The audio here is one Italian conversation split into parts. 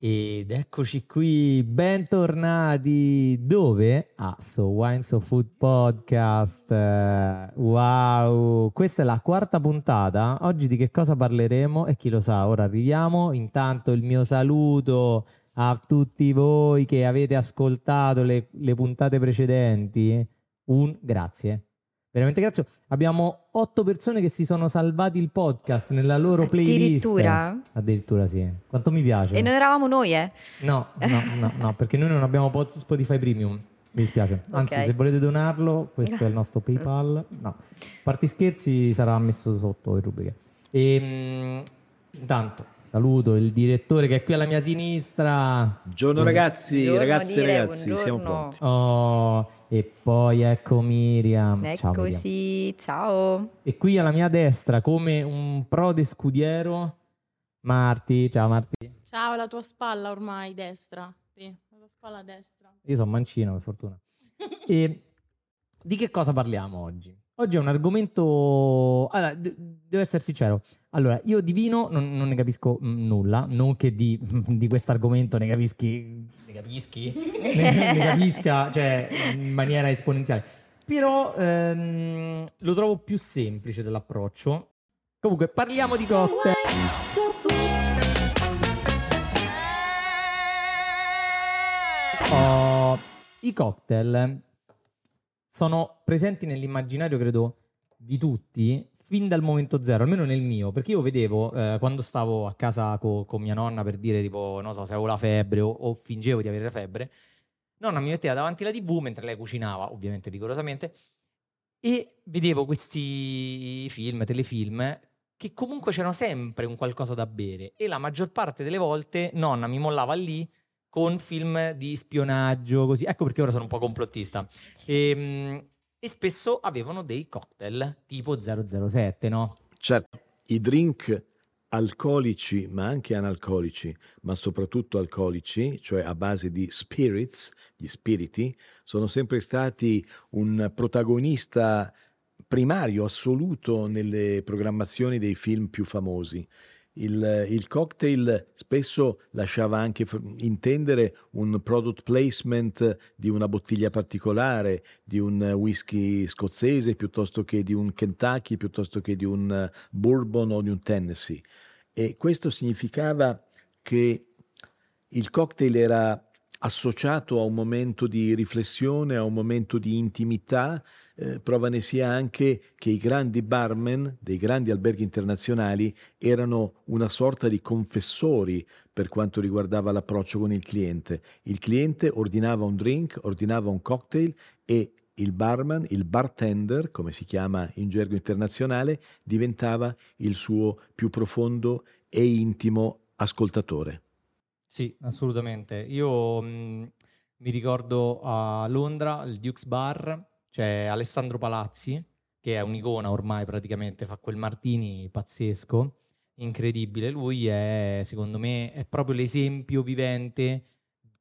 Ed eccoci qui, bentornati dove? A So Wine So Food Podcast. Wow, questa è la quarta puntata. Oggi di che cosa parleremo? E chi lo sa, ora arriviamo. Intanto il mio saluto a tutti voi che avete ascoltato le, le puntate precedenti. Un grazie. Veramente grazie. Abbiamo otto persone che si sono salvati il podcast nella loro playlist. Addirittura? Addirittura sì. Quanto mi piace. E non eravamo noi, eh? No, no, no, no, perché noi non abbiamo Spotify Premium. Mi dispiace. Anzi, Ok. se volete donarlo, questo è il nostro PayPal. No, parti scherzi sarà messo sotto in rubriche. E, intanto saluto il direttore che è qui alla mia sinistra. Buongiorno ragazzi, Buongiorno, ragazze e ragazzi, siamo buongiorno. pronti. Oh, e poi ecco Miriam. Ciao, Miriam. Eccoci, ciao. E qui alla mia destra, come un prode scudiero, Marti. Ciao Marti. Ciao, la tua spalla ormai destra. Sì, la tua spalla destra. Io sono mancino, per fortuna. E di che cosa parliamo oggi? Oggi è un argomento. Allora, de- devo essere sincero. Allora, io di vino non, non ne capisco mm, nulla, non che di, di questo argomento ne capischi. Ne capischi? ne, ne capisca, cioè, in maniera esponenziale. Però ehm, lo trovo più semplice dell'approccio. Comunque, parliamo di cocktail. Oh, I cocktail sono presenti nell'immaginario, credo, di tutti fin dal momento zero, almeno nel mio, perché io vedevo eh, quando stavo a casa co- con mia nonna per dire tipo, non so, se avevo la febbre o, o fingevo di avere la febbre, nonna mi metteva davanti la tv mentre lei cucinava, ovviamente rigorosamente, e vedevo questi film, telefilm, che comunque c'era sempre un qualcosa da bere e la maggior parte delle volte nonna mi mollava lì con film di spionaggio, così. Ecco perché ora sono un po' complottista. E, e spesso avevano dei cocktail tipo 007, no? Certo, i drink alcolici, ma anche analcolici, ma soprattutto alcolici, cioè a base di spirits, gli spiriti, sono sempre stati un protagonista primario, assoluto nelle programmazioni dei film più famosi. Il, il cocktail spesso lasciava anche intendere un product placement di una bottiglia particolare, di un whisky scozzese piuttosto che di un Kentucky, piuttosto che di un bourbon o di un Tennessee. E questo significava che il cocktail era associato a un momento di riflessione, a un momento di intimità. Eh, prova ne sia anche che i grandi barman dei grandi alberghi internazionali erano una sorta di confessori per quanto riguardava l'approccio con il cliente. Il cliente ordinava un drink, ordinava un cocktail e il barman, il bartender, come si chiama in gergo internazionale, diventava il suo più profondo e intimo ascoltatore. Sì, assolutamente. Io mh, mi ricordo a Londra, il Duke's Bar, c'è Alessandro Palazzi, che è un'icona ormai praticamente, fa quel martini pazzesco, incredibile. Lui è, secondo me, è proprio l'esempio vivente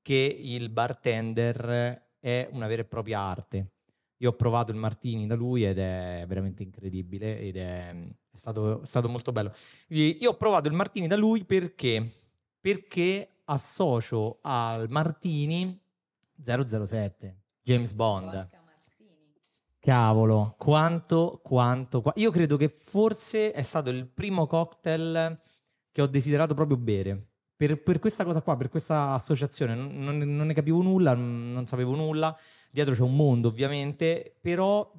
che il bartender è una vera e propria arte. Io ho provato il martini da lui ed è veramente incredibile ed è, è stato, è stato molto bello. Io ho provato il martini da lui perché, perché associo al martini 007, James Bond. Cavolo, quanto, quanto, qua- Io credo che forse è stato il primo cocktail che ho desiderato proprio bere. Per, per questa cosa qua, per questa associazione, non, non- ne capivo nulla, non sapevo nulla. Dietro c'è un mondo, ovviamente, però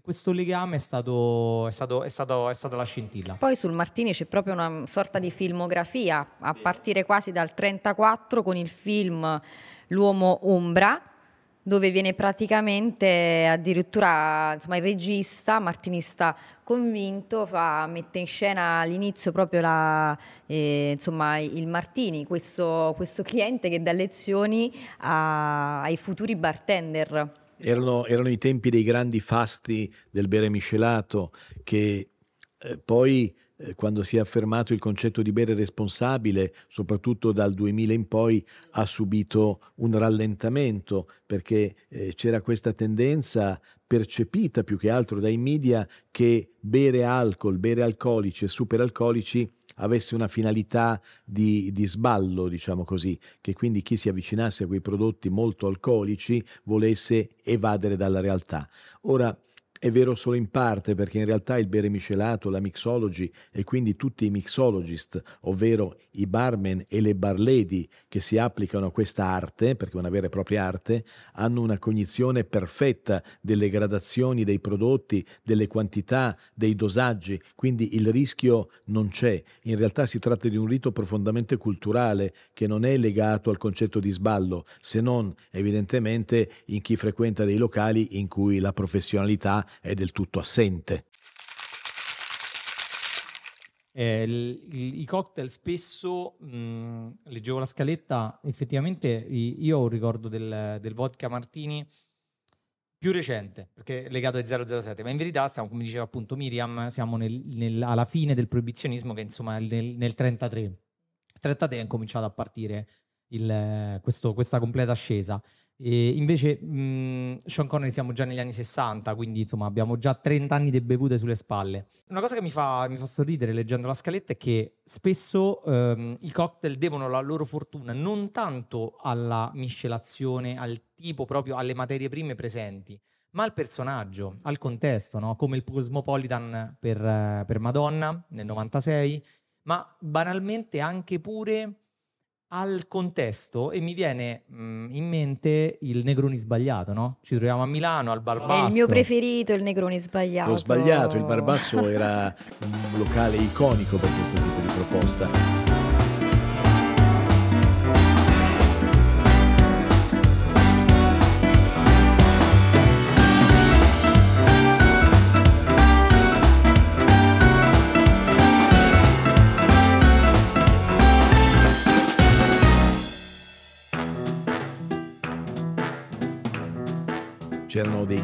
questo legame è stato, è stato, è stato, è stata la scintilla. Poi sul Martini c'è proprio una sorta di filmografia, a partire quasi dal 34 con il film L'uomo ombra, dove viene praticamente addirittura insomma, il regista, martinista convinto, fa- mette in scena all'inizio proprio la, eh, insomma, il Martini, questo, questo cliente che dà lezioni a- ai futuri bartender. Erano, erano i tempi dei grandi fasti del bere miscelato che eh, poi quando si è affermato il concetto di bere responsabile, soprattutto dal 2000 in poi, ha subito un rallentamento perché eh, c'era questa tendenza percepita più che altro dai media che bere alcol, bere alcolici e superalcolici avesse una finalità di, di sballo, diciamo così, che quindi chi si avvicinasse a quei prodotti molto alcolici volesse evadere dalla realtà. Ora, è vero solo in parte perché in realtà il bere miscelato, la mixology e quindi tutti i mixologist, ovvero i barman e le bar lady che si applicano a questa arte, perché è una vera e propria arte, hanno una cognizione perfetta delle gradazioni dei prodotti, delle quantità, dei dosaggi, quindi il rischio non c'è. In realtà si tratta di un rito profondamente culturale che non è legato al concetto di sballo, se non evidentemente in chi frequenta dei locali in cui la professionalità è del tutto assente. Eh, I cocktail spesso, mh, leggevo la scaletta, effettivamente io ho un ricordo del, del vodka martini più recente, perché legato ai 007, ma in verità stiamo, come diceva appunto Miriam, siamo nel- nel- alla fine del proibizionismo che insomma nel, nel 33. Il 33 è incominciato a partire il- questo- questa completa ascesa. E invece mh, Sean Connery siamo già negli anni 60, quindi insomma abbiamo già 30 anni di bevute sulle spalle. Una cosa che mi fa, mi fa sorridere leggendo la scaletta è che spesso ehm, i cocktail devono la loro fortuna non tanto alla miscelazione, al tipo proprio, alle materie prime presenti, ma al personaggio, al contesto, no? come il Cosmopolitan per, per Madonna nel 96, ma banalmente anche pure al contesto e mi viene mm, in mente il Negroni sbagliato, no? Ci troviamo a Milano al Bar È il mio preferito, il Negroni sbagliato. L'ho sbagliato, il Barbasso era un locale iconico per questo tipo di proposta.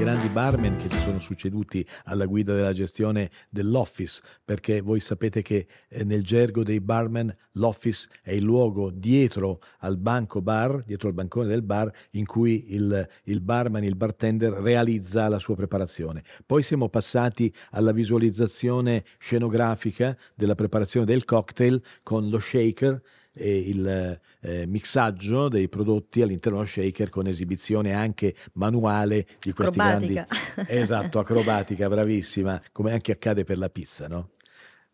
Grandi barman che si sono succeduti alla guida della gestione dell'office, perché voi sapete che eh, nel gergo dei barman l'office è il luogo dietro al banco bar, dietro al bancone del bar, in cui il, il barman, il bartender realizza la sua preparazione. Poi siamo passati alla visualizzazione scenografica della preparazione del cocktail con lo shaker il eh, mixaggio dei prodotti all'interno dello shaker con esibizione anche manuale di questi Acrobatica. grandi esatto acrobatica bravissima come anche accade per la pizza no?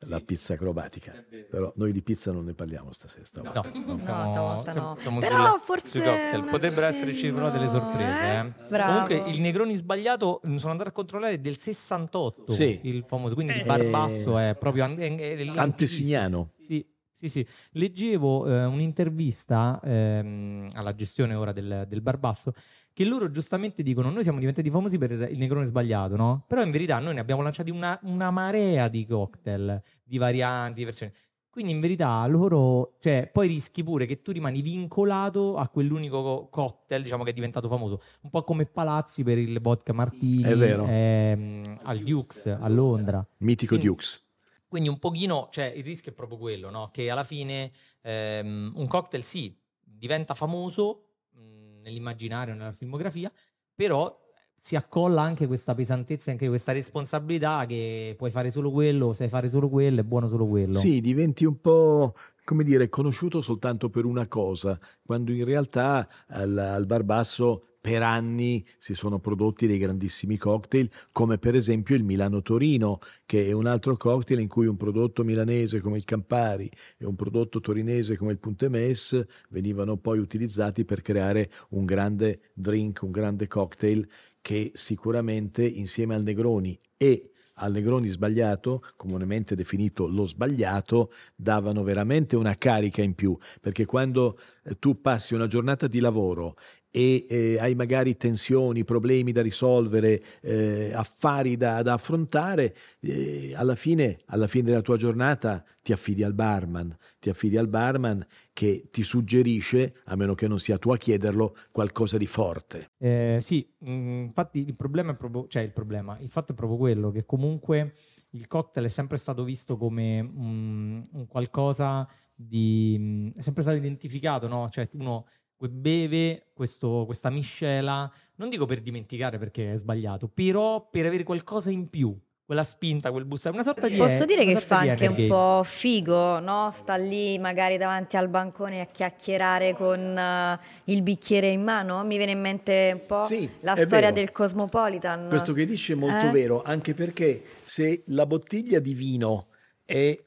la pizza acrobatica però noi di pizza non ne parliamo stasera stavolta. No, No, siamo, stavolta siamo- no. siamo Però sulla- forse sui cocktail. una Potrebbero esserci però delle sorprese. eh? eh. Comunque il Negroni sbagliato, mm, sono andato a controllare, è del 68, Sì. il famoso. Quindi il Eh. bar basso è proprio an- è- è. Antesignano Sì, sì, sì. Leggevo eh, un'intervista ehm, alla gestione ora del, del bar basso che loro giustamente dicono noi siamo diventati famosi per il negrone sbagliato, no? Però in verità noi ne abbiamo lanciati una, una marea di cocktail, di varianti, di versioni. Quindi in verità loro, cioè, poi rischi pure che tu rimani vincolato a quell'unico co- cocktail, diciamo che è diventato famoso, un po' come Palazzi per il vodka martini, È vero. ehm, al Dukes a Londra. mitico Quindi- Dukes Quindi un pochino, cioè il rischio è proprio quello, no? Che alla fine ehm, un cocktail sì, diventa famoso mh, nell'immaginario, nella filmografia, però si accolla anche questa pesantezza, anche questa responsabilità che puoi fare solo quello, sai fare solo quello, è buono solo quello. Sì, diventi un po', come dire, conosciuto soltanto per una cosa, quando in realtà al, al Bar Basso per anni si sono prodotti dei grandissimi cocktail, come per esempio il Milano Torino, che è un altro cocktail in cui un prodotto milanese come il Campari e un prodotto torinese come il Puntemes venivano poi utilizzati per creare un grande drink, un grande cocktail che sicuramente insieme al Negroni e al Negroni sbagliato, comunemente definito lo sbagliato, davano veramente una carica in più, perché quando eh, tu passi una giornata di lavoro e eh, hai magari tensioni, problemi da risolvere, eh, affari da, da affrontare, eh, alla, fine, alla fine della tua giornata ti affidi al barman, ti affidi al barman che ti suggerisce, a meno che non sia tu a chiederlo, qualcosa di forte. Eh, sì, mh, infatti il problema è proprio, cioè il problema, il fatto è proprio quello che comunque il cocktail è sempre stato visto come mm, un qualcosa di... mh, è sempre stato identificato, no? Cioè uno beve questo- questa miscela, non dico per dimenticare perché è sbagliato, però per avere qualcosa in più, quella spinta, quel busto, una sorta di Posso dire che fa anche un po' figo, no? Sta lì magari davanti al bancone a chiacchierare con eh, il bicchiere in mano. Mi viene in mente un po' Sì, la storia vero. del Cosmopolitan. Questo che dici è molto Eh? vero, anche perché se la bottiglia di vino è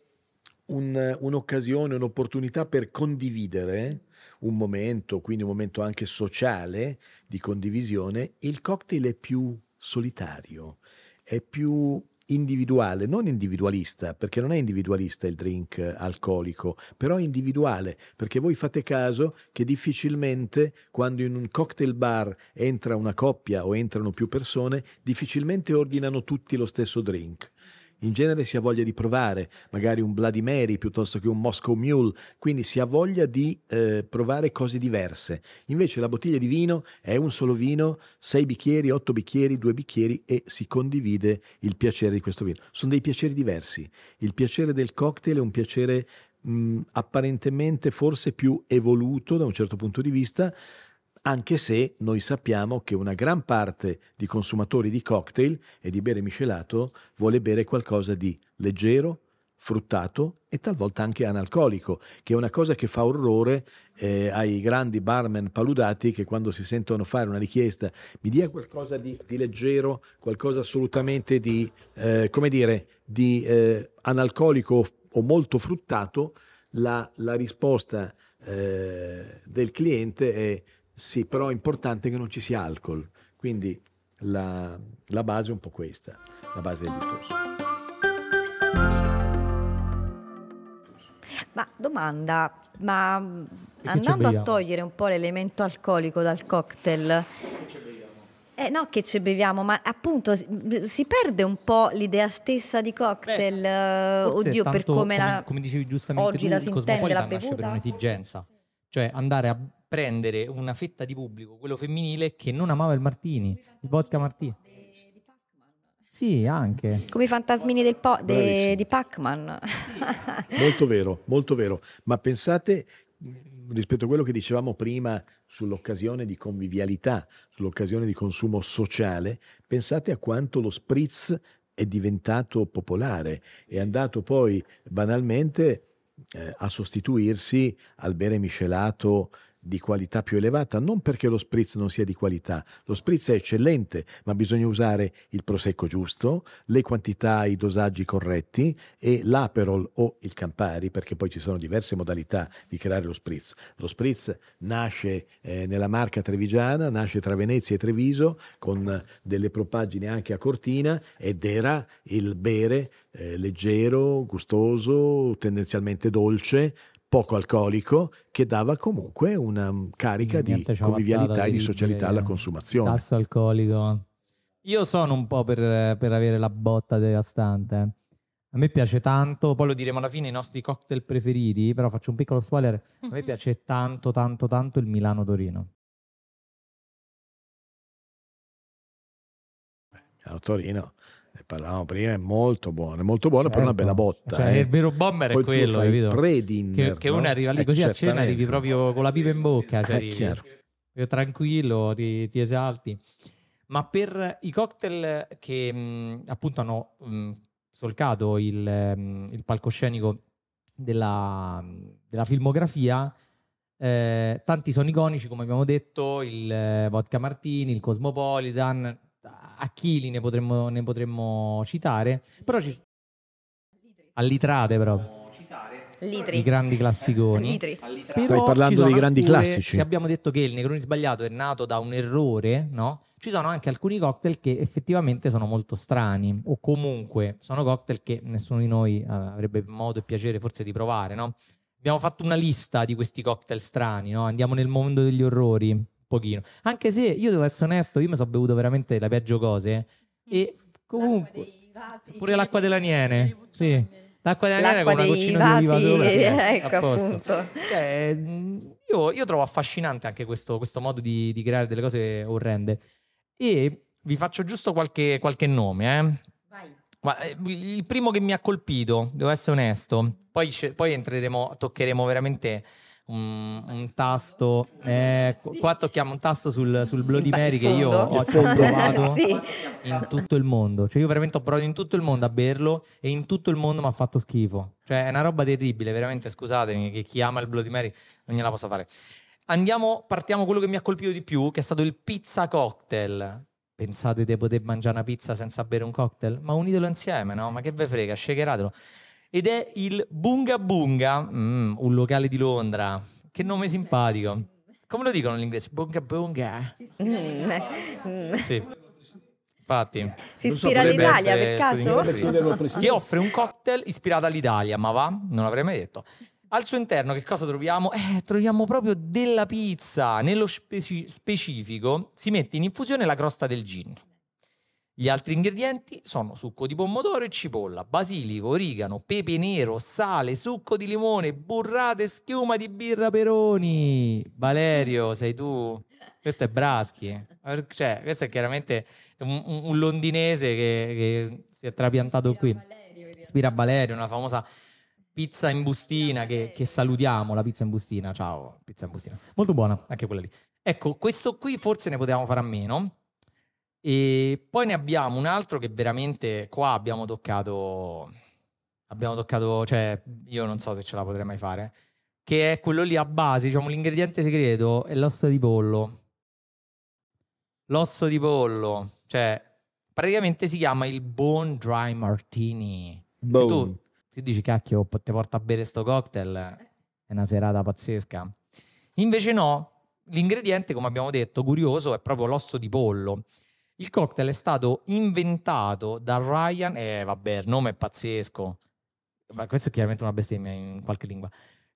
un- un'occasione, un'opportunità per condividere un momento, quindi un momento anche sociale di condivisione, il cocktail è più solitario, è più individuale, non individualista, perché non è individualista il drink alcolico, però individuale, perché voi fate caso che difficilmente quando in un cocktail bar entra una coppia o entrano più persone, difficilmente ordinano tutti lo stesso drink. In genere si ha voglia di provare, magari un Bloody Mary piuttosto che un Moscow Mule, quindi si ha voglia di eh, provare cose diverse. Invece la bottiglia di vino è un solo vino, sei bicchieri, otto bicchieri, due bicchieri e si condivide il piacere di questo vino. Sono dei piaceri diversi. Il piacere del cocktail è un piacere mh, apparentemente forse più evoluto da un certo punto di vista, anche se noi sappiamo che una gran parte di consumatori di cocktail e di bere miscelato vuole bere qualcosa di leggero, fruttato e talvolta anche analcolico, che è una cosa che fa orrore eh, ai grandi barman paludati che quando si sentono fare una richiesta mi dia qualcosa di, di leggero, qualcosa assolutamente di, eh, come dire, di eh, analcolico o molto fruttato, la, la risposta eh, del cliente è sì, però è importante che non ci sia alcol. Quindi la, la base è un po' questa, la base del discorso. Ma domanda, ma ci andando a togliere un po' l'elemento alcolico dal cocktail, eh, no che ci beviamo, ma appunto si, perde un po' l'idea stessa di cocktail, eh, Forse oddio, per come la... come dicevi giustamente oggi tu, la il si intende, la nasce per bevuta? un'esigenza. Cioè andare a prendere una fetta di pubblico, quello femminile, che non amava il martini, il vodka martini. Sì, anche. Come i fantasmini del po- de- di Pac-Man. Molto vero, molto vero. Ma pensate rispetto a quello che dicevamo prima sull'occasione di convivialità, sull'occasione di consumo sociale, pensate a quanto lo spritz è diventato popolare, è andato poi banalmente eh, a sostituirsi al bere miscelato di qualità più elevata, non perché lo spritz non sia di qualità, lo spritz è eccellente, ma bisogna usare il prosecco giusto, le quantità, i dosaggi corretti e l'aperol o il Campari, perché poi ci sono diverse modalità di creare lo spritz. Lo spritz nasce eh, nella marca trevigiana, nasce tra Venezia e Treviso con delle propaggini anche a Cortina ed era il bere eh, leggero, gustoso, tendenzialmente dolce, poco alcolico, che dava comunque una mm, carica di Niente convivialità ciabattata e di socialità alla consumazione. Tasso alcolico. Io sono un po' per, per avere la botta devastante. A me piace tanto, poi lo diremo alla fine i nostri cocktail preferiti, però faccio un piccolo spoiler. A me piace tanto, tanto, tanto il Milano Torino. Ne parlavamo prima, è molto buono, è molto buono per una Certo. bella botta. Cioè, eh. il vero bomber Poi è quello, capito? Che, che no? uno arriva lì Eh, così a cena, arrivi proprio con la pipa in bocca, cioè È arrivi tranquillo, ti, ti esalti. Ma per i cocktail che mh, appunto hanno mh, solcato il, mh, il palcoscenico della, della filmografia, eh, tanti sono iconici, come abbiamo detto, il eh, Vodka Martini, il Cosmopolitan, a chili ne potremmo, ne potremmo citare, però ci... a litrate proprio, Litri. i grandi classiconi. Litri. Però Stai parlando dei grandi alcune- classici. Se abbiamo detto che il Negroni sbagliato è nato da un errore, no? Ci sono anche alcuni cocktail che effettivamente sono molto strani, o comunque sono cocktail che nessuno di noi eh, avrebbe modo e piacere forse di provare, no? Abbiamo fatto una lista di questi cocktail strani, no? Andiamo nel mondo degli orrori, pochino. Anche se io devo essere onesto, io mi sono bevuto veramente le peggio cose e comunque pure l'acqua della niene, sì. L'acqua della niene L'acqua con una goccina di oliva vasi, sopra. ecco, appunto. Cioè, io, io trovo affascinante anche questo, questo modo di, di creare delle cose orrende. E vi faccio giusto qualche, qualche nome. Eh. Ma, eh, il primo che mi ha colpito, devo essere onesto, poi, poi entreremo, toccheremo veramente un, un tasto. eh, qu- qua tocchiamo un tasto sul, sul Bloody Mary che io ho, provato Sì. in tutto il mondo. Cioè, io veramente ho provato in tutto il mondo a berlo e in tutto il mondo mi ha fatto schifo. Cioè, è una roba terribile, veramente. Scusatemi, che chi ama il Bloody Mary non gliela posso fare. Andiamo, partiamo quello che mi ha colpito di più, che è stato il pizza cocktail. Pensate di poter mangiare una pizza senza bere un cocktail? Ma unitelo insieme, no? Ma che ve frega, shakeratelo. Ed è il Bunga Bunga, mm, un locale di Londra. Che nome simpatico. Come lo dicono in inglese? Bunga Bunga. Mm. Sì. Infatti. Si so, ispira potrebbe all'Italia per caso? Che offre un cocktail ispirato all'Italia, ma va? Non l'avrei mai detto. Al suo interno che cosa troviamo? Eh, troviamo proprio della pizza. Nello speci- specifico si mette in infusione la crosta del gin. Gli altri ingredienti sono succo di pomodoro e cipolla, basilico, origano, pepe nero, sale, succo di limone, burrate e schiuma di birra Peroni. Valerio, sei tu? Questo è Braschi. Cioè, questo è chiaramente un, un- londinese che, che si è trapiantato qui. Ispira a Valerio, una famosa pizza in bustina che, che salutiamo, la pizza in bustina. Ciao, pizza in bustina. Molto buona, anche quella lì. Ecco, questo qui forse ne potevamo fare a meno. E poi ne abbiamo un altro che veramente qua abbiamo toccato. Abbiamo toccato, cioè, io non so se ce la potrei mai fare. Che è quello lì a base, diciamo, l'ingrediente segreto è l'osso di pollo. L'osso di pollo, cioè, praticamente si chiama il Bone Dry Martini. Boom. Tu ti dici, cacchio, ti porta a bere sto cocktail, è una serata pazzesca. Invece no, l'ingrediente, come abbiamo detto, curioso, è proprio l'osso di pollo. Il cocktail è stato inventato da Ryan, eh vabbè, il nome è pazzesco, ma questo è chiaramente una bestemmia in qualche lingua.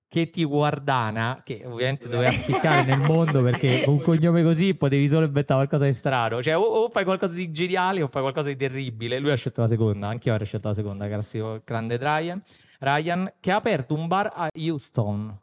Katie Guardana, che ovviamente doveva spiccare nel mondo perché con un cognome così potevi solo inventare qualcosa di strano. Cioè, o, o fai qualcosa di geniale o fai qualcosa di terribile. Lui ha scelto la seconda, anche io avrei scelto la seconda, classico grande Ryan, Ryan, che ha aperto un bar a Houston,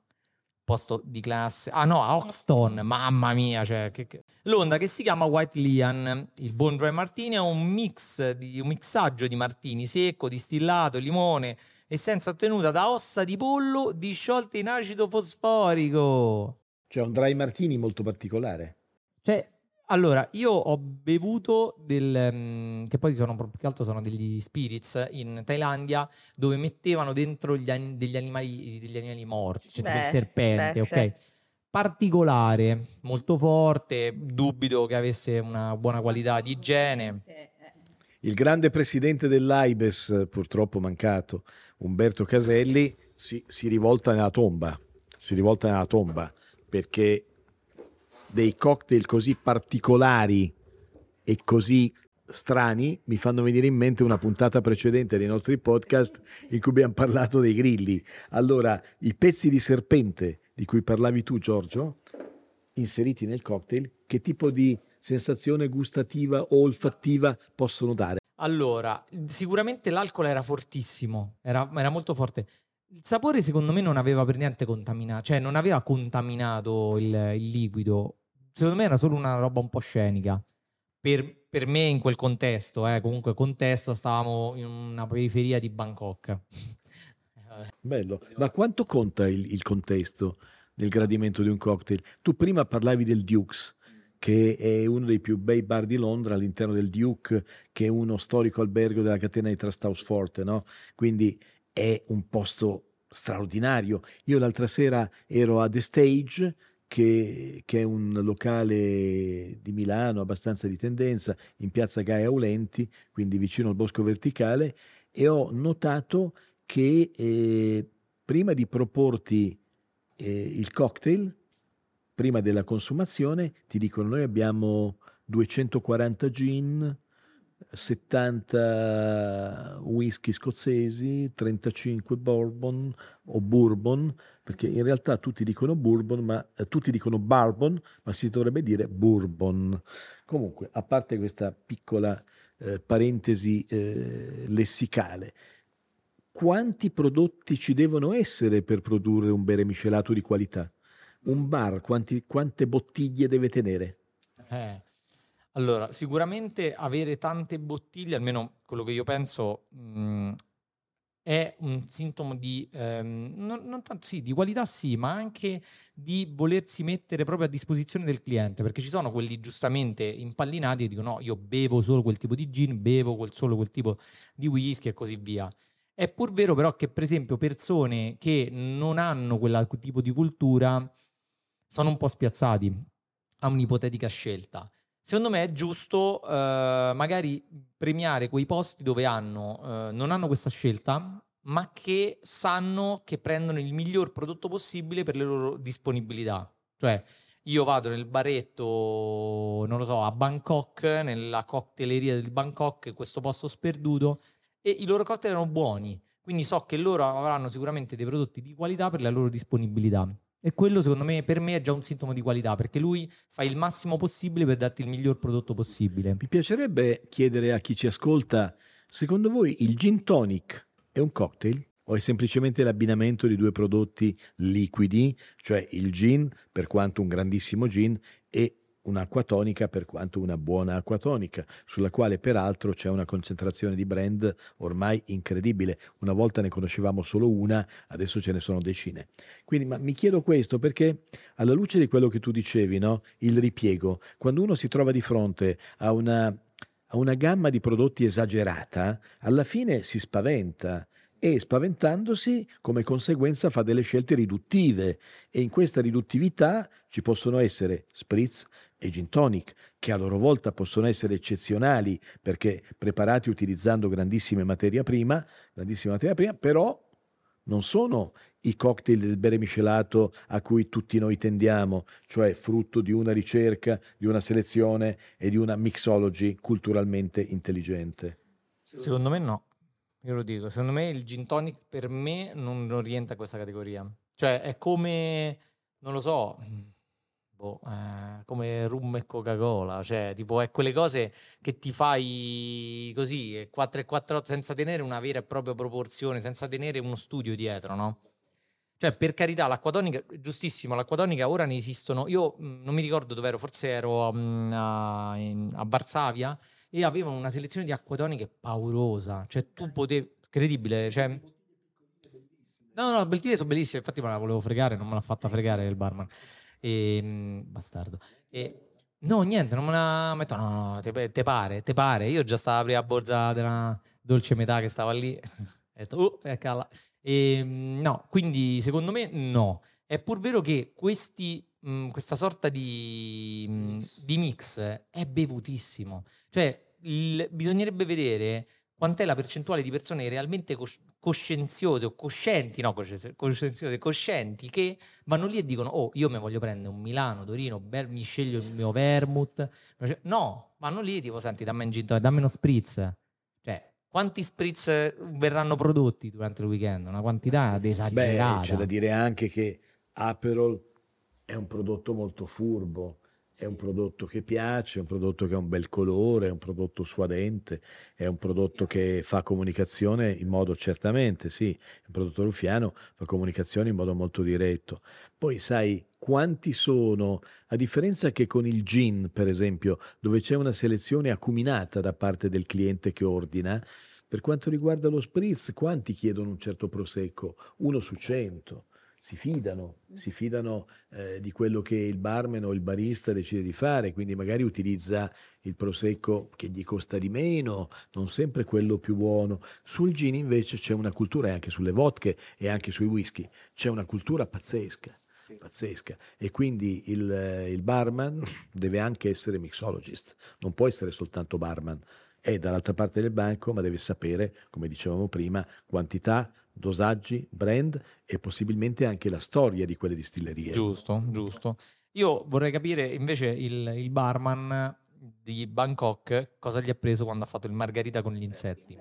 posto di classe. Ah no, a Hoxton, mamma mia. Cioè, che- che- Londra che si chiama White Lion. Il Bone Dry Martini è un mix, di, un mixaggio di martini secco, distillato, limone, essenza ottenuta da ossa di pollo disciolte in acido fosforico. Cioè un dry martini molto particolare. Cioè, allora, io ho bevuto del... mm, che poi sono, più che altro sono degli spirits in Thailandia dove mettevano dentro gli an- degli, animali, degli animali morti, cioè tipo il Beh, serpente, beh, ok? certo. Particolare, molto forte, dubito che avesse una buona qualità di igiene. Il grande presidente dell'AIBES, purtroppo mancato, Umberto Caselli, si, si rivolta nella tomba. Si rivolta nella tomba perché dei cocktail così particolari e così strani mi fanno venire in mente una puntata precedente dei nostri podcast in cui abbiamo parlato dei grilli. Allora, i pezzi di serpente di cui parlavi tu, Giorgio, inseriti nel cocktail, che tipo di sensazione gustativa o olfattiva possono dare? Allora, sicuramente l'alcol era fortissimo, era, era molto forte. Il sapore secondo me non aveva per niente contaminato, cioè non aveva contaminato il, il liquido. Secondo me era solo una roba un po' scenica. Per, per me in quel contesto, eh, comunque contesto, stavamo in una periferia di Bangkok. Bello, ma quanto conta il, il contesto nel gradimento di un cocktail? Tu prima parlavi del Dukes, che è uno dei più bei bar di Londra all'interno del Duke, che è uno storico albergo della catena di Trust House Forte, no? Quindi è un posto straordinario. Io l'altra sera ero a The Stage, che, che è un locale di Milano abbastanza di tendenza, in piazza Gaia Aulenti, quindi vicino al Bosco Verticale, e ho notato che eh, prima di proporti eh, il cocktail, prima della consumazione, ti dicono noi abbiamo 240 gin, 70 whisky scozzesi, 35 bourbon o bourbon, perché in realtà tutti dicono bourbon, ma eh, tutti dicono bourbon, ma si dovrebbe dire bourbon. Comunque, a parte questa piccola eh, parentesi eh, lessicale, quanti prodotti ci devono essere per produrre un bere miscelato di qualità? Un bar, quanti- quante bottiglie deve tenere? Eh, Allora, sicuramente avere tante bottiglie, almeno quello che io penso, mh, è un sintomo di, ehm, non, non tanto sì, di qualità sì, ma anche di volersi mettere proprio a disposizione del cliente, perché ci sono quelli giustamente impallinati e dicono no, io bevo solo quel tipo di gin, bevo quel, solo quel tipo di whisky e così via. È pur vero però che per esempio persone che non hanno quel tipo di cultura sono un po' spiazzati a un'ipotetica scelta. Secondo me è giusto uh, magari premiare quei posti dove hanno, uh, non hanno questa scelta, ma che sanno che prendono il miglior prodotto possibile per le loro disponibilità. Cioè, io vado nel baretto, non lo so, a Bangkok, nella cocktaileria del Bangkok, questo posto sperduto, e i loro cocktail erano buoni. Quindi so che loro avranno sicuramente dei prodotti di qualità per la loro disponibilità. E quello secondo me, per me, è già un sintomo di qualità, perché lui fa il massimo possibile per darti il miglior prodotto possibile. Mi piacerebbe chiedere a chi ci ascolta, secondo voi il gin tonic è un cocktail? O è semplicemente l'abbinamento di due prodotti liquidi, cioè il gin, per quanto un grandissimo gin, e un'acqua tonica per quanto una buona acqua tonica, sulla quale peraltro c'è una concentrazione di brand ormai incredibile. Una volta ne conoscevamo solo una, adesso ce ne sono decine. Quindi ma mi chiedo questo perché alla luce di quello che tu dicevi, no? il ripiego, quando uno si trova di fronte a una, a una gamma di prodotti esagerata, alla fine si spaventa e spaventandosi come conseguenza fa delle scelte riduttive e in questa riduttività ci possono essere spritz e gin tonic che a loro volta possono essere eccezionali perché preparati utilizzando grandissime materia prima, grandissima materia prima, però non sono i cocktail del bere miscelato a cui tutti noi tendiamo, cioè frutto di una ricerca, di una selezione e di una mixology culturalmente intelligente. Secondo me no. Io lo dico, secondo me il gin tonic per me non, in questa categoria. Cioè è come, non lo so, boh, eh, come rum e Coca-Cola, cioè tipo è quelle cose che ti fai così, 4 e 4 senza tenere una vera e propria proporzione, senza tenere uno studio dietro, no? Cioè, per carità, l'acqua tonica, giustissimo, l'acqua tonica ora ne esistono. Io mh, mm, non mi ricordo dove ero, forse ero mh, a, in, a Varsavia e avevano una selezione di acqua toniche paurosa. Cioè, tu potevi. Credibile, cioè. No, no, bottiglie sono bellissime. Infatti, me la volevo fregare, non me l'ha fatta fregare il barman. E, mh, bastardo. E, no, niente, non me la metto. No, no, te, te pare, te pare. Io già stavo a aprire la borsa della dolce metà che stava lì. Ho detto, uh, eccola. E, ehm, no, quindi secondo me no. È pur vero che questi, mh, questa sorta di, mhmm, di, mix è bevutissimo. Cioè, il, bisognerebbe vedere quant'è la percentuale di persone realmente cos- coscienziose o coscienti, no, coscienziose, coscienti, che vanno lì e dicono, oh, io mi voglio prendere un Milano, Torino, bel, mi sceglio il mio vermouth. No, vanno lì e tipo, senti, dammi un gin dammi uno spritz. Cioè, quanti spritz verranno prodotti durante il weekend? Una quantità esagerata. Beh, c'è da dire anche che Aperol è un prodotto molto furbo, è un prodotto che piace, è un prodotto che ha un bel colore, è un prodotto suadente, è un prodotto che fa comunicazione in modo certamente, sì, un prodotto ruffiano, fa comunicazione in modo molto diretto. Poi sai quanti sono, a differenza che con il gin, per esempio, dove c'è una selezione acuminata da parte del cliente che ordina, per quanto riguarda lo spritz, quanti chiedono un certo prosecco? Uno su cento. Si fidano, si fidano eh, di quello che il barman o il barista decide di fare, quindi magari utilizza il prosecco che gli costa di meno, non sempre quello più buono. Sul gin invece c'è una cultura, e anche sulle vodka e anche sui whisky, c'è una cultura pazzesca pazzesca. E quindi il, il, barman deve anche essere mixologist, non può essere soltanto barman, è dall'altra parte del banco ma deve sapere, come dicevamo prima, quantità, dosaggi, brand e possibilmente anche la storia di quelle distillerie. Giusto, giusto. Io vorrei capire invece il, il barman di Bangkok cosa gli ha preso quando ha fatto il margarita con gli insetti.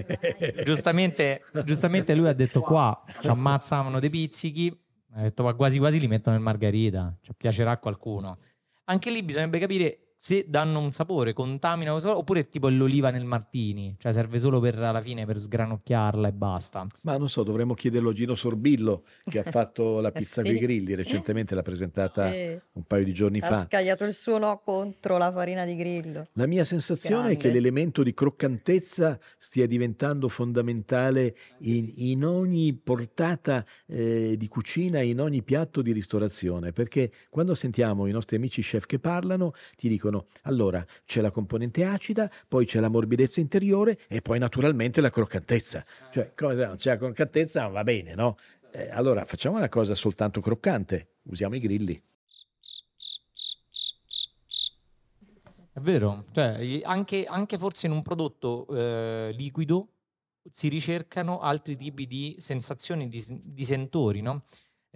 giustamente, giustamente lui ha detto qua ci ammazzavano dei pizzichi ha detto, ma quasi quasi li mettono nel margarita, cioè, piacerà a qualcuno. Anche lì bisognerebbe capire se danno un sapore, contaminano solo, oppure è tipo l'oliva nel martini, cioè serve solo per alla fine per sgranocchiarla e basta. Ma non so, dovremmo chiederlo a Gino Sorbillo che ha fatto la pizza sì. coi grilli, recentemente l'ha presentata Eh, un paio di giorni ha fa. scagliato il suo no contro la farina di grillo. La mia sensazione è che Grande. l'elemento di croccantezza stia diventando fondamentale in, in ogni portata eh, di cucina, in ogni piatto di ristorazione, perché quando sentiamo i nostri amici chef che parlano, ti dicono allora c'è la componente acida, poi c'è la morbidezza interiore e poi naturalmente la croccantezza. Cioè, come se non c'è la croccantezza, va bene, no? Eh, allora facciamo una cosa soltanto croccante, usiamo i grilli. È vero, cioè anche, anche forse in un prodotto eh, liquido si ricercano altri tipi di sensazioni, di, di sentori, no?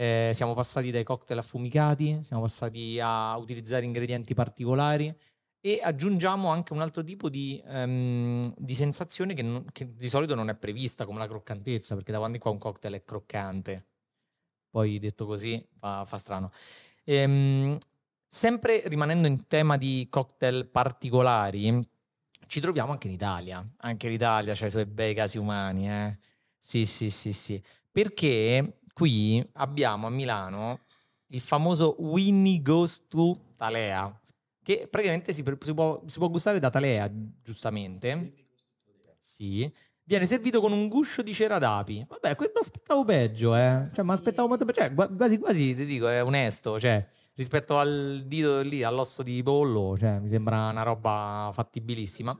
Eh, siamo passati dai cocktail affumicati, siamo passati a utilizzare ingredienti particolari e aggiungiamo anche un altro tipo di, ehm, di sensazione che, non- che di solito non è prevista, come la croccantezza, perché da quando in qua un cocktail è croccante. Poi detto così fa, fa strano. Ehm, sempre rimanendo in tema di cocktail particolari, ci troviamo anche in Italia. Anche l'Italia ha i suoi bei casi umani, eh. Sì, sì, sì, sì. Perché qui abbiamo a Milano il famoso Winnie Goes to Talea, che praticamente si, si può, si può gustare da Talea, giustamente. Sì. Viene servito con un guscio di cera d'api. Vabbè, mi aspettavo peggio, eh. Cioè, mi aspettavo molto peggio. Cioè, quasi quasi, ti dico, è onesto. Cioè, rispetto al dito lì, all'osso di pollo, cioè, mi sembra una roba fattibilissima.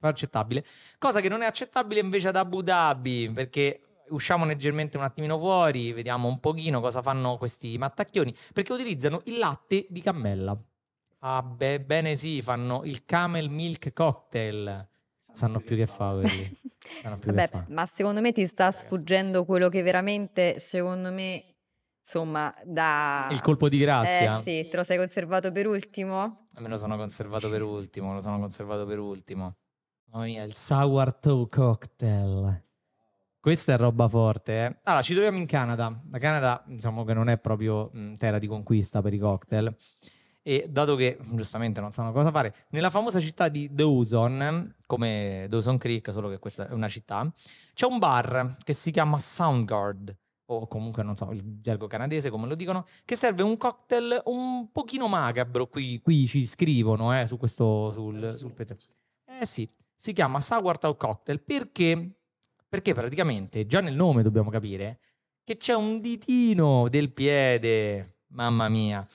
Accettabile. Cosa che non è accettabile invece ad Abu Dhabi, perché usciamo leggermente un attimino fuori, vediamo un pochino cosa fanno questi mattacchioni, perché utilizzano il latte di cammella. Ah, beh, bene sì, fanno il camel milk cocktail. Sanno più che fa quelli. Sanno più che Vabbè, fa. ma secondo me ti sta sfuggendo quello che veramente, secondo me, insomma, da... Il colpo di grazia. Eh sì, te lo sei conservato per ultimo? Me lo sono conservato per ultimo, lo sono conservato per ultimo. Mamma mia, il sourdough cocktail. Questa è roba forte, eh. Allora, ci troviamo in Canada. La Canada, diciamo che non è proprio mh, terra di conquista per i cocktail. E dato che giustamente non sanno cosa fare, nella famosa città di Dawson, come Dawson Creek, solo che questa è una città, c'è un bar che si chiama Soundgarden, o comunque non so, il gergo canadese come lo dicono, che serve un cocktail un pochino macabro. Qui, qui ci scrivono eh, su questo, sul, sul pezzo. Eh sì, si chiama Sourdough Cocktail perché, perché praticamente già nel nome dobbiamo capire che c'è un ditino del piede, mamma mia.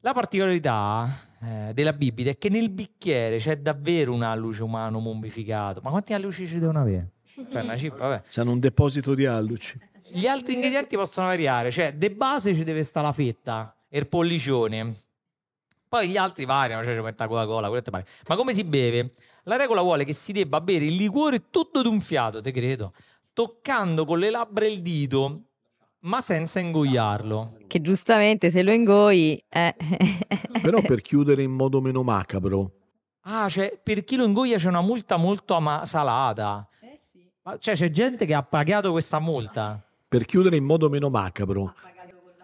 La particolarità eh, della bibita è che nel bicchiere c'è davvero un alluce umano mummificato. Ma quanti alluci ci devono avere? Cioè, una cifra, vabbè. C'hanno un deposito di alluci. Gli altri ingredienti possono variare, cioè de base ci deve stare la fetta e il pollicione. Poi gli altri variano, cioè ci mette la Coca-Cola, quello che pare. Ma come si beve? La regola vuole che si debba bere il liquore tutto d'un fiato, te credo, toccando con le labbra il dito, ma senza ingoiarlo. Che giustamente se lo ingoi... Eh. Però per chiudere in modo meno macabro, Ah, cioè, per chi lo ingoia c'è una multa molto ama- salata. Ma, Cioè, c'è gente che ha pagato questa multa. per chiudere in modo meno macabro,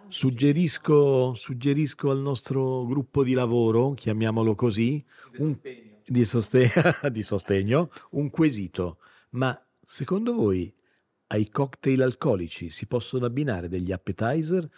suggerisco, suggerisco al nostro gruppo di lavoro, chiamiamolo così, un, di, soste- di sostegno, un quesito. Ma secondo voi ai cocktail alcolici si possono abbinare degli appetizer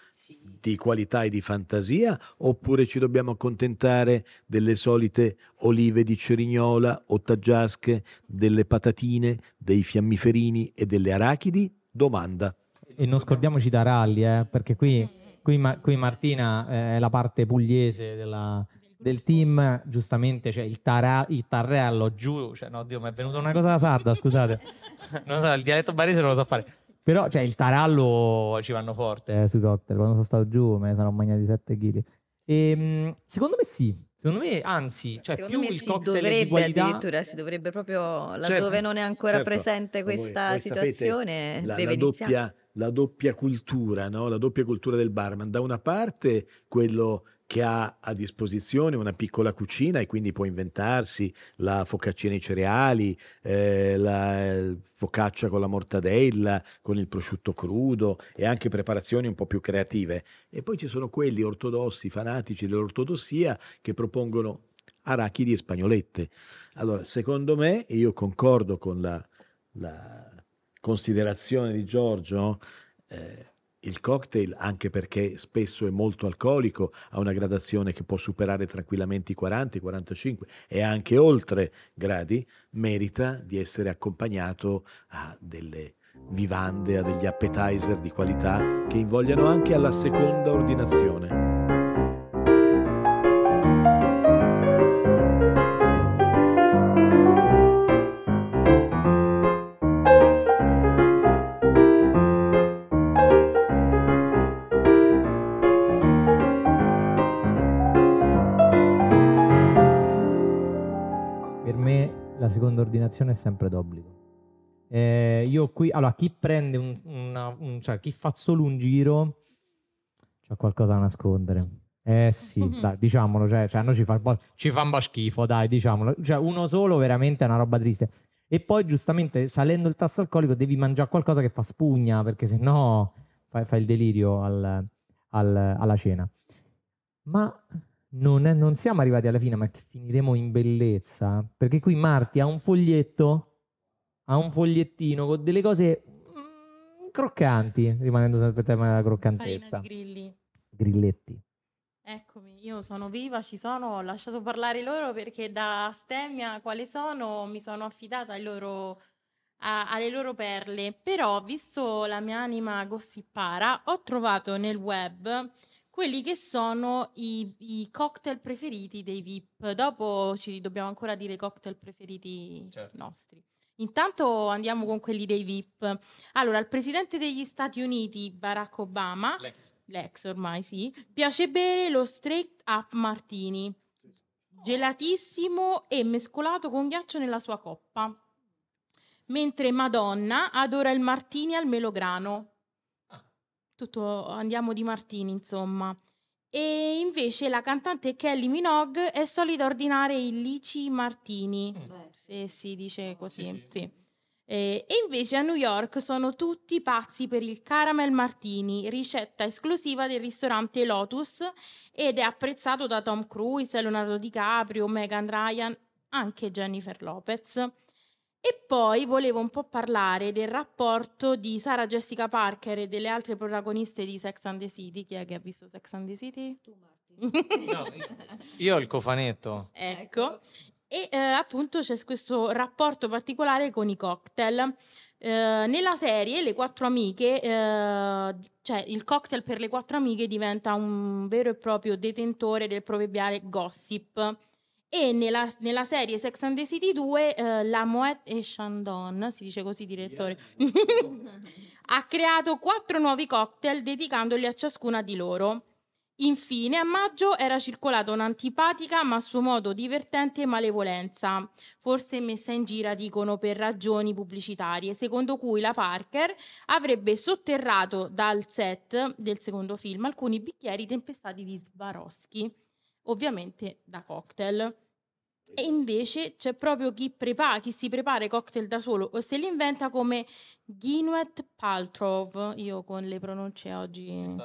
di qualità e di fantasia oppure ci dobbiamo accontentare delle solite olive di cerignola o taggiasche, delle patatine, dei fiammiferini e delle arachidi? Domanda. E non scordiamoci Taralli, eh, perché qui, qui, Ma- qui Martina eh, è la parte pugliese della- del team, giustamente c'è il, tara- il tarrello giù, cioè no, Dio, mi è venuta una cosa da sarda, scusate, non so, il dialetto barese non lo so fare, però cioè, il tarallo ci vanno forte eh, sui cocktail, quando sono stato giù me ne sono mangiati 7 kg. Ehm, secondo me sì, secondo me anzi, cioè Secondo più me il cocktail è di dovrebbe qualità... addirittura, si dovrebbe proprio, laddove Certo, non è ancora certo. presente voi- questa voi sapete, situazione, la, deve la iniziare. doppia, la doppia cultura, no? la doppia cultura del barman. Da una parte quello che ha a disposizione una piccola cucina e quindi può inventarsi la focaccina ai cereali, eh, la focaccia con la mortadella, con il prosciutto crudo e anche preparazioni un po' più creative. E poi ci sono quelli ortodossi, fanatici dell'ortodossia, che propongono arachidi e spagnolette. Allora, secondo me, e io concordo con la, la considerazione di Giorgio, eh, il cocktail, anche perché spesso è molto alcolico, ha una gradazione che può superare tranquillamente i 40, i 45 e anche oltre gradi, merita di essere accompagnato a delle vivande, a degli appetizer di qualità che invogliano anche alla seconda ordinazione. Seconda ordinazione è sempre d'obbligo. Eh, io qui, allora, chi prende un, una- un- cioè chi fa solo un giro, c'ha qualcosa da nascondere. Eh sì, dai, diciamolo, cioè, cioè, a noi ci fa, un po', ci fa un po' schifo, dai, diciamolo. Cioè, uno solo veramente è una roba triste. E poi, giustamente, salendo il tasso alcolico, devi mangiare qualcosa che fa spugna, perché sennò fai, fai il delirio al- al- alla cena. Ma non, è- non siamo arrivati alla fine, ma finiremo in bellezza. Perché qui Marti ha un foglietto, ha un fogliettino con delle cose mm, croccanti, rimanendo sempre tema della croccantezza. grilli. Grilletti. Eccomi, io sono viva, ci sono, ho lasciato parlare loro perché da stemmia quale sono mi sono affidata ai loro, alle loro perle. Però, visto la mia anima gossipara, ho trovato nel web quelli che sono i, i cocktail preferiti dei VIP. Dopo ci dobbiamo ancora dire i cocktail preferiti Certo. nostri. Intanto andiamo con quelli dei VIP. Allora, il presidente degli Stati Uniti, Barack Obama, l'ex ormai sì, piace bere lo straight up martini, gelatissimo e mescolato con ghiaccio nella sua coppa. Mentre Madonna adora il martini al melograno. Tutto andiamo di martini, insomma. E invece la cantante Kelly Minogue è solita ordinare il lici martini, se si dice così, Sì, sì. sì. Eh, e invece a New York sono tutti pazzi per il caramel martini, ricetta esclusiva del ristorante Lotus ed è apprezzato da Tom Cruise, Leonardo DiCaprio, Megan Ryan, anche Jennifer Lopez. E poi volevo un po' parlare del rapporto di Sara Jessica Parker e delle altre protagoniste di Sex and the City. Chi è che ha visto Sex and the City? Io ho il cofanetto. Ecco. E eh, appunto c'è questo rapporto particolare con i cocktail. Eh, nella serie le quattro amiche, eh, cioè il cocktail per le quattro amiche diventa un vero e proprio detentore del proverbiale gossip. E nella, nella serie Sex and the City 2, eh, la Moet e Chandon, si dice così, direttore, ha creato quattro nuovi cocktail dedicandoli a ciascuna di loro. Infine, a maggio era circolata un'antipatica ma a suo modo divertente malevolenza, forse messa in gira, dicono, per ragioni pubblicitarie, secondo cui la Parker avrebbe sotterrato dal set del secondo film alcuni bicchieri tempestati di Swarovski, ovviamente da cocktail. E invece c'è proprio chi, prepa- chi si prepara i cocktail da solo o se li inventa come Gwyneth Paltrow, io con le pronunce oggi...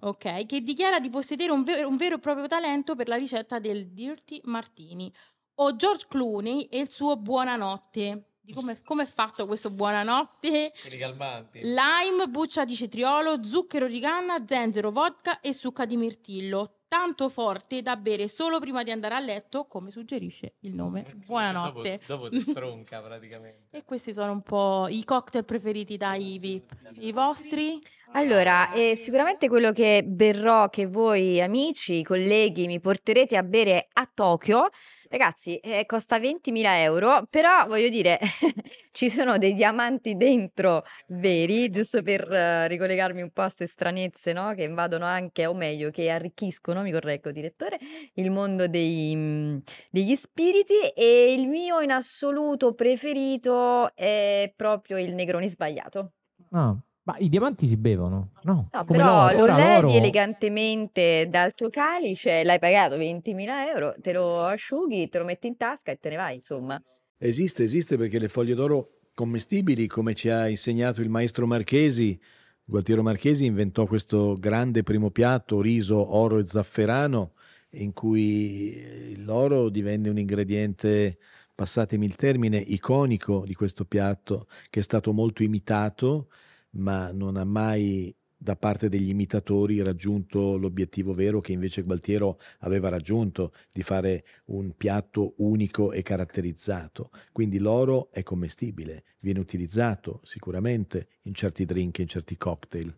Ok, che dichiara di possedere un, ver- un vero e proprio talento per la ricetta del Dirty Martini. O George Clooney e il suo Buonanotte. Di come come è fatto questo Buonanotte? Lime, buccia di cetriolo, zucchero di canna, zenzero, vodka e succa di mirtillo. Tanto forte da bere solo prima di andare a letto, come suggerisce il nome. Buonanotte. Dopo, dopo ti stronca praticamente. E questi sono un po' i cocktail preferiti dai VIP. I vostri? Allora, eh, sicuramente quello che berrò, che voi amici, colleghi, mi porterete a bere a Tokyo, ragazzi, eh, costa 20.000 euro, però voglio dire, ci sono dei diamanti dentro veri, giusto per eh, ricollegarmi un po' a queste stranezze, no? Che invadono anche, o meglio, che arricchiscono, mi correggo, direttore, il mondo dei, mm, degli spiriti e il mio in assoluto preferito è proprio il Negroni sbagliato. Ah, ma i diamanti si bevono? No, No, come però l'oro. lo levi l'oro- elegantemente dal tuo calice, l'hai pagato 20.000 euro, te lo asciughi, te lo metti in tasca e te ne vai, insomma. Esiste, esiste perché le foglie d'oro commestibili, come ci ha insegnato il maestro Marchesi, Gualtiero Marchesi inventò questo grande primo piatto, riso, oro e zafferano, in cui l'oro divenne un ingrediente, passatemi il termine, iconico di questo piatto, che è stato molto imitato, ma non ha mai da parte degli imitatori raggiunto l'obiettivo vero che invece Gualtiero aveva raggiunto di fare un piatto unico e caratterizzato. Quindi l'oro è commestibile, viene utilizzato sicuramente in certi drink, in certi cocktail.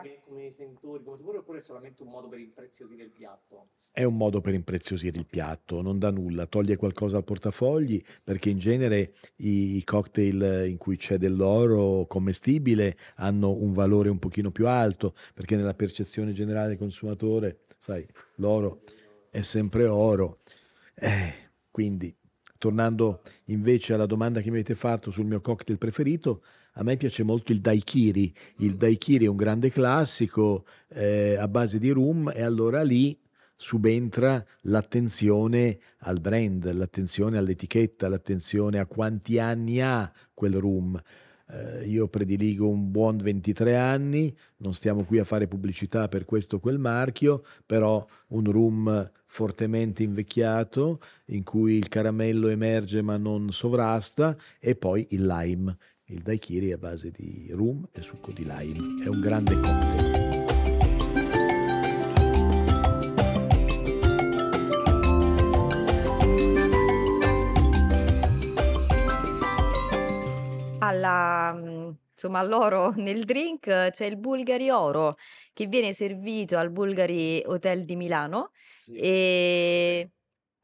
Come, come sentori, come sapore, oppure è solamente un modo per impreziosire il piatto? È un modo per impreziosire il piatto, non dà nulla, toglie qualcosa al portafogli perché in genere i cocktail in cui c'è dell'oro commestibile hanno un valore un pochino più alto perché nella percezione generale del consumatore, sai, l'oro è sempre oro. Eh, quindi, tornando invece alla domanda che mi avete fatto sul mio cocktail preferito, a me piace molto il daiquiri. Il daiquiri è un grande classico eh, a base di rum e allora lì subentra l'attenzione al brand, l'attenzione all'etichetta, l'attenzione a quanti anni ha quel rum. Eh, io prediligo un buon 23 anni, non stiamo qui a fare pubblicità per questo o quel marchio, però un rum fortemente invecchiato in cui il caramello emerge ma non sovrasta e poi il lime. Il daiquiri è a base di rum e succo di lime. È un grande cocktail. alla, mm, insomma, all'oro nel drink c'è il Bulgari Oro che viene servito al Bulgari Hotel di Milano Sì. e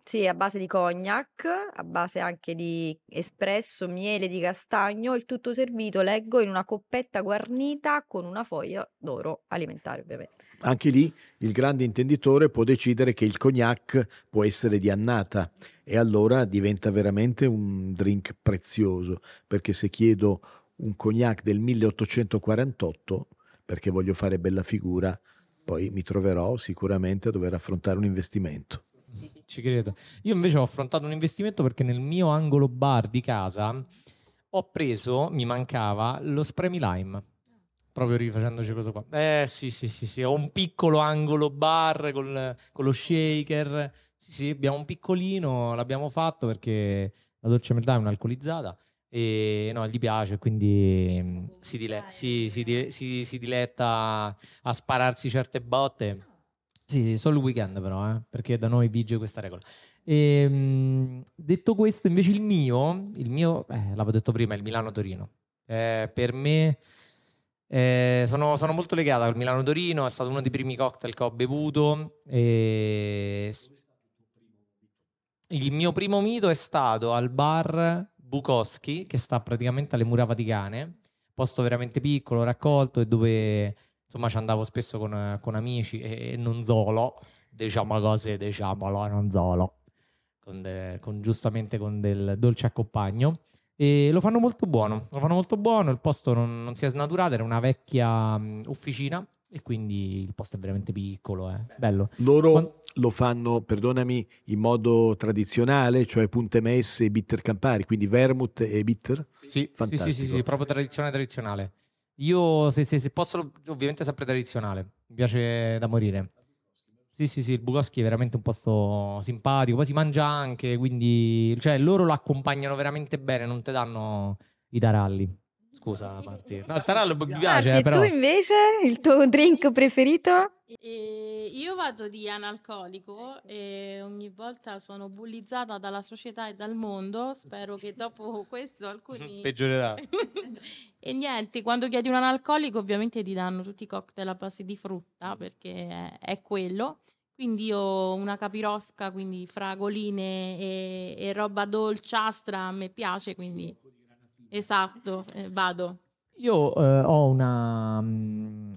sì, a base di cognac, a base anche di espresso, miele di castagno, il tutto servito, leggo, in una coppetta guarnita con una foglia d'oro alimentare, ovviamente. Anche lì il grande intenditore può decidere che il cognac può essere di annata e allora diventa veramente un drink prezioso, perché se chiedo un cognac del 1848, perché voglio fare bella figura, poi mi troverò sicuramente a dover affrontare un investimento. Ci credo. Io invece ho affrontato un investimento perché nel mio angolo bar di casa ho preso, mi mancava, lo Spremi Lime. Proprio rifacendoci questo qua. Eh sì, sì, sì, sì. Ho un piccolo angolo bar col, con lo shaker. Sì, sì, abbiamo un piccolino, l'abbiamo fatto perché la dolce metà è un'alcolizzata e no, gli piace, quindi mm, si, dile- si- si si diletta a spararsi certe botte. Sì, solo il weekend però, eh, perché da noi vige questa regola. Ehm, detto questo, invece il mio, il mio, eh, l'avevo detto prima, è il Milano-Torino. Eh, per me eh, sono, sono molto legato al Milano-Torino, è stato uno dei primi cocktail che ho bevuto. E... Il mio primo mito è stato al bar Bukowski, che sta praticamente alle mura vaticane, posto veramente piccolo, raccolto e dove insomma ci andavo spesso con, con amici e, e non solo, diciamo cose, diciamolo, non solo, con, de- con- giustamente con del dolce accompagno. E lo fanno molto buono, lo fanno molto buono, il posto non, non si è snaturato, era una vecchia mm, officina e quindi il posto è veramente piccolo, è bello. Loro Quan- lo fanno, perdonami, in modo tradizionale, cioè punte messe e bitter campari, quindi vermouth e bitter? Sì, sì, sì, sì, sì, proprio tradizione tradizionale. Io se, se- se posso, ovviamente sempre tradizionale, mi piace da morire. Sì, sì, sì, il Bukowski è veramente un posto simpatico, poi si mangia anche, quindi, cioè, loro lo accompagnano veramente bene, non ti danno i taralli. Scusa, Marti. No, il tarallo mi piace, Marti, però... tu invece il tuo drink preferito? E io vado di analcolico e ogni volta sono bullizzata dalla società e dal mondo. Spero che dopo questo alcuni... Peggiorerà. e niente, quando chiedi un analcolico ovviamente ti danno tutti i cocktail a base di frutta perché è, è quello. Quindi io una capirosca, quindi fragoline e, e roba dolciastra a me piace, quindi esatto, eh, vado. Io eh, ho una, mm,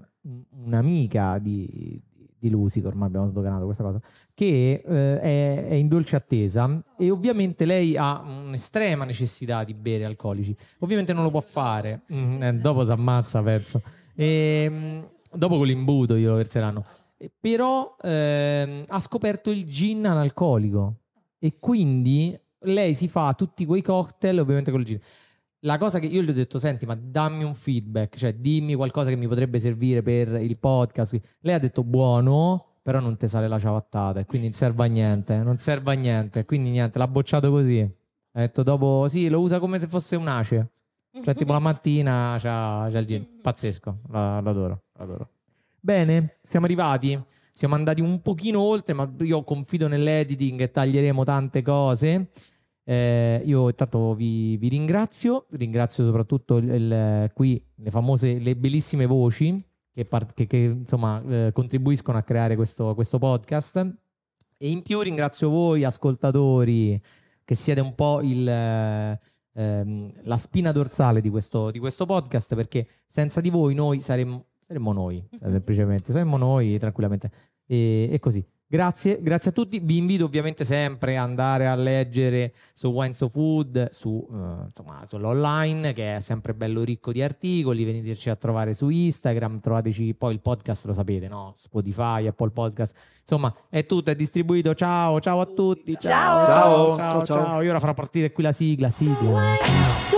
un'amica di, di Lusica, ormai abbiamo sdoganato questa cosa, che eh, è, è in dolce attesa e ovviamente lei ha un'estrema necessità di bere alcolici. Ovviamente non lo può fare, Mm, eh, dopo si ammazza, penso. E, mm, dopo con l'imbuto glielo verseranno. Eh, Però ehm, ha scoperto il gin analcolico e quindi lei si fa tutti quei cocktail ovviamente con il gin. La cosa che io gli ho detto, senti, ma dammi un feedback, cioè dimmi qualcosa che mi potrebbe servire per il podcast. Lei ha detto buono, però non ti sale la ciabattata quindi non serve a niente, non serve a niente, quindi niente, l'ha bocciato così. Ha detto dopo, sì, lo usa come se fosse un ace. Cioè, tipo la mattina c'ha, c'ha il gin. Pazzesco, la- l'adoro, l'adoro. Bene, siamo arrivati. Siamo andati un pochino oltre, ma io confido nell'editing e taglieremo tante cose. Eh, io intanto vi, vi ringrazio, ringrazio soprattutto il- il- qui le famose, le bellissime voci che, par- che- che, insomma eh, contribuiscono a creare questo, questo podcast. E in più ringrazio voi, ascoltatori, che siete un po' il, eh, ehm, la spina dorsale di questo, di questo podcast, perché senza di voi noi saremmo, saremmo noi, semplicemente, saremmo noi tranquillamente. E, e così. Grazie, grazie a tutti. Vi invito ovviamente sempre ad andare a leggere su Wine So Food, su, eh, insomma, sull'online, che è sempre bello ricco di articoli. Veniteci a trovare su Instagram, trovateci poi il podcast, lo sapete, no? Spotify, Apple Podcast. Insomma, è tutto, è distribuito. Ciao, ciao a tutti. Ciao. ciao, Ciao, ciao. ciao, ciao. ciao. Io ora farò partire qui la sigla, sigla.